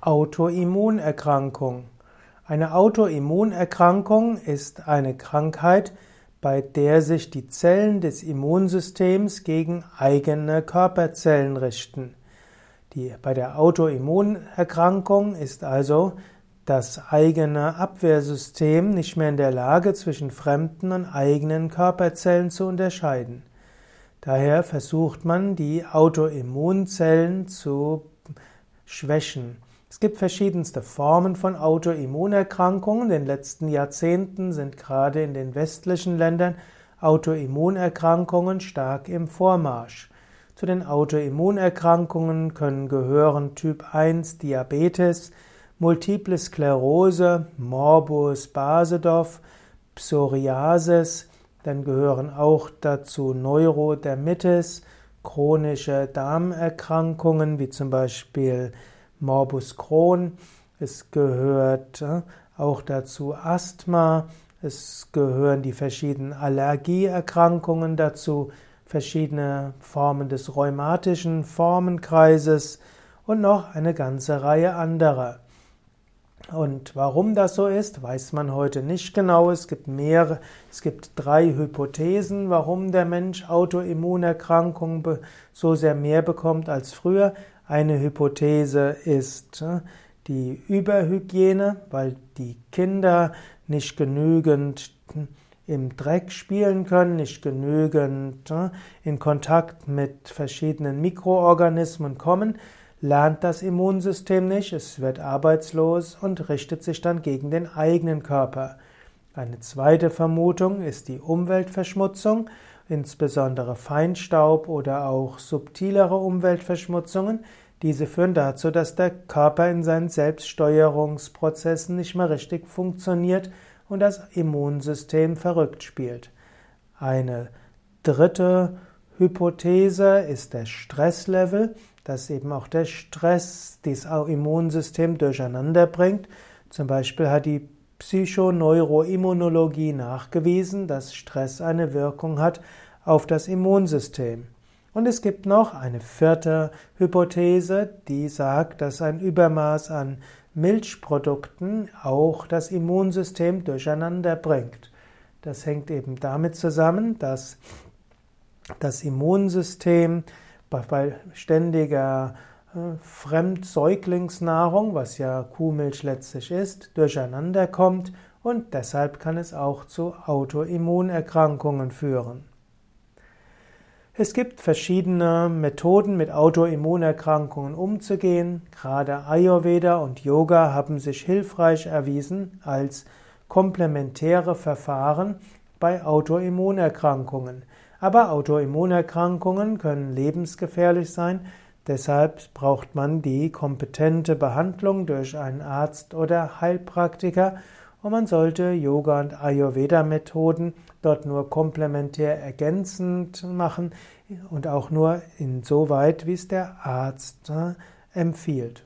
Autoimmunerkrankung. Eine Autoimmunerkrankung ist eine Krankheit, bei der sich die Zellen des Immunsystems gegen eigene Körperzellen richten. Die, bei der Autoimmunerkrankung ist also das eigene Abwehrsystem nicht mehr in der Lage, zwischen fremden und eigenen Körperzellen zu unterscheiden. Daher versucht man, die Autoimmunzellen zu schwächen. Es gibt verschiedenste Formen von Autoimmunerkrankungen. In den letzten Jahrzehnten sind gerade in den westlichen Ländern Autoimmunerkrankungen stark im Vormarsch. Zu den Autoimmunerkrankungen können gehören Typ 1 Diabetes, Multiple Sklerose, Morbus Basedow, Psoriasis, dann gehören auch dazu Neurodermitis, chronische Darmerkrankungen wie zum Beispiel Morbus Crohn. Es gehört äh, auch dazu Asthma. Es gehören die verschiedenen Allergieerkrankungen dazu, verschiedene Formen des rheumatischen Formenkreises und noch eine ganze Reihe anderer. Und warum das so ist, weiß man heute nicht genau. Es gibt mehrere, es gibt drei Hypothesen, warum der Mensch Autoimmunerkrankungen so sehr mehr bekommt als früher. Eine Hypothese ist äh, die Überhygiene, weil die Kinder nicht genügend hm, im Dreck spielen können, nicht genügend äh, in Kontakt mit verschiedenen Mikroorganismen kommen lernt das Immunsystem nicht, es wird arbeitslos und richtet sich dann gegen den eigenen Körper. Eine zweite Vermutung ist die Umweltverschmutzung, insbesondere Feinstaub oder auch subtilere Umweltverschmutzungen. Diese führen dazu, dass der Körper in seinen Selbststeuerungsprozessen nicht mehr richtig funktioniert und das Immunsystem verrückt spielt. Eine dritte Hypothese ist der Stresslevel dass eben auch der Stress das Immunsystem durcheinander bringt. Zum Beispiel hat die Psychoneuroimmunologie nachgewiesen, dass Stress eine Wirkung hat auf das Immunsystem. Und es gibt noch eine vierte Hypothese, die sagt, dass ein Übermaß an Milchprodukten auch das Immunsystem durcheinander bringt. Das hängt eben damit zusammen, dass das Immunsystem bei ständiger Fremdsäuglingsnahrung, was ja Kuhmilch letztlich ist, durcheinander kommt und deshalb kann es auch zu Autoimmunerkrankungen führen. Es gibt verschiedene Methoden, mit Autoimmunerkrankungen umzugehen. Gerade Ayurveda und Yoga haben sich hilfreich erwiesen als komplementäre Verfahren bei Autoimmunerkrankungen. Aber Autoimmunerkrankungen können lebensgefährlich sein, deshalb braucht man die kompetente Behandlung durch einen Arzt oder Heilpraktiker und man sollte Yoga und Ayurveda Methoden dort nur komplementär ergänzend machen und auch nur insoweit, wie es der Arzt äh, empfiehlt.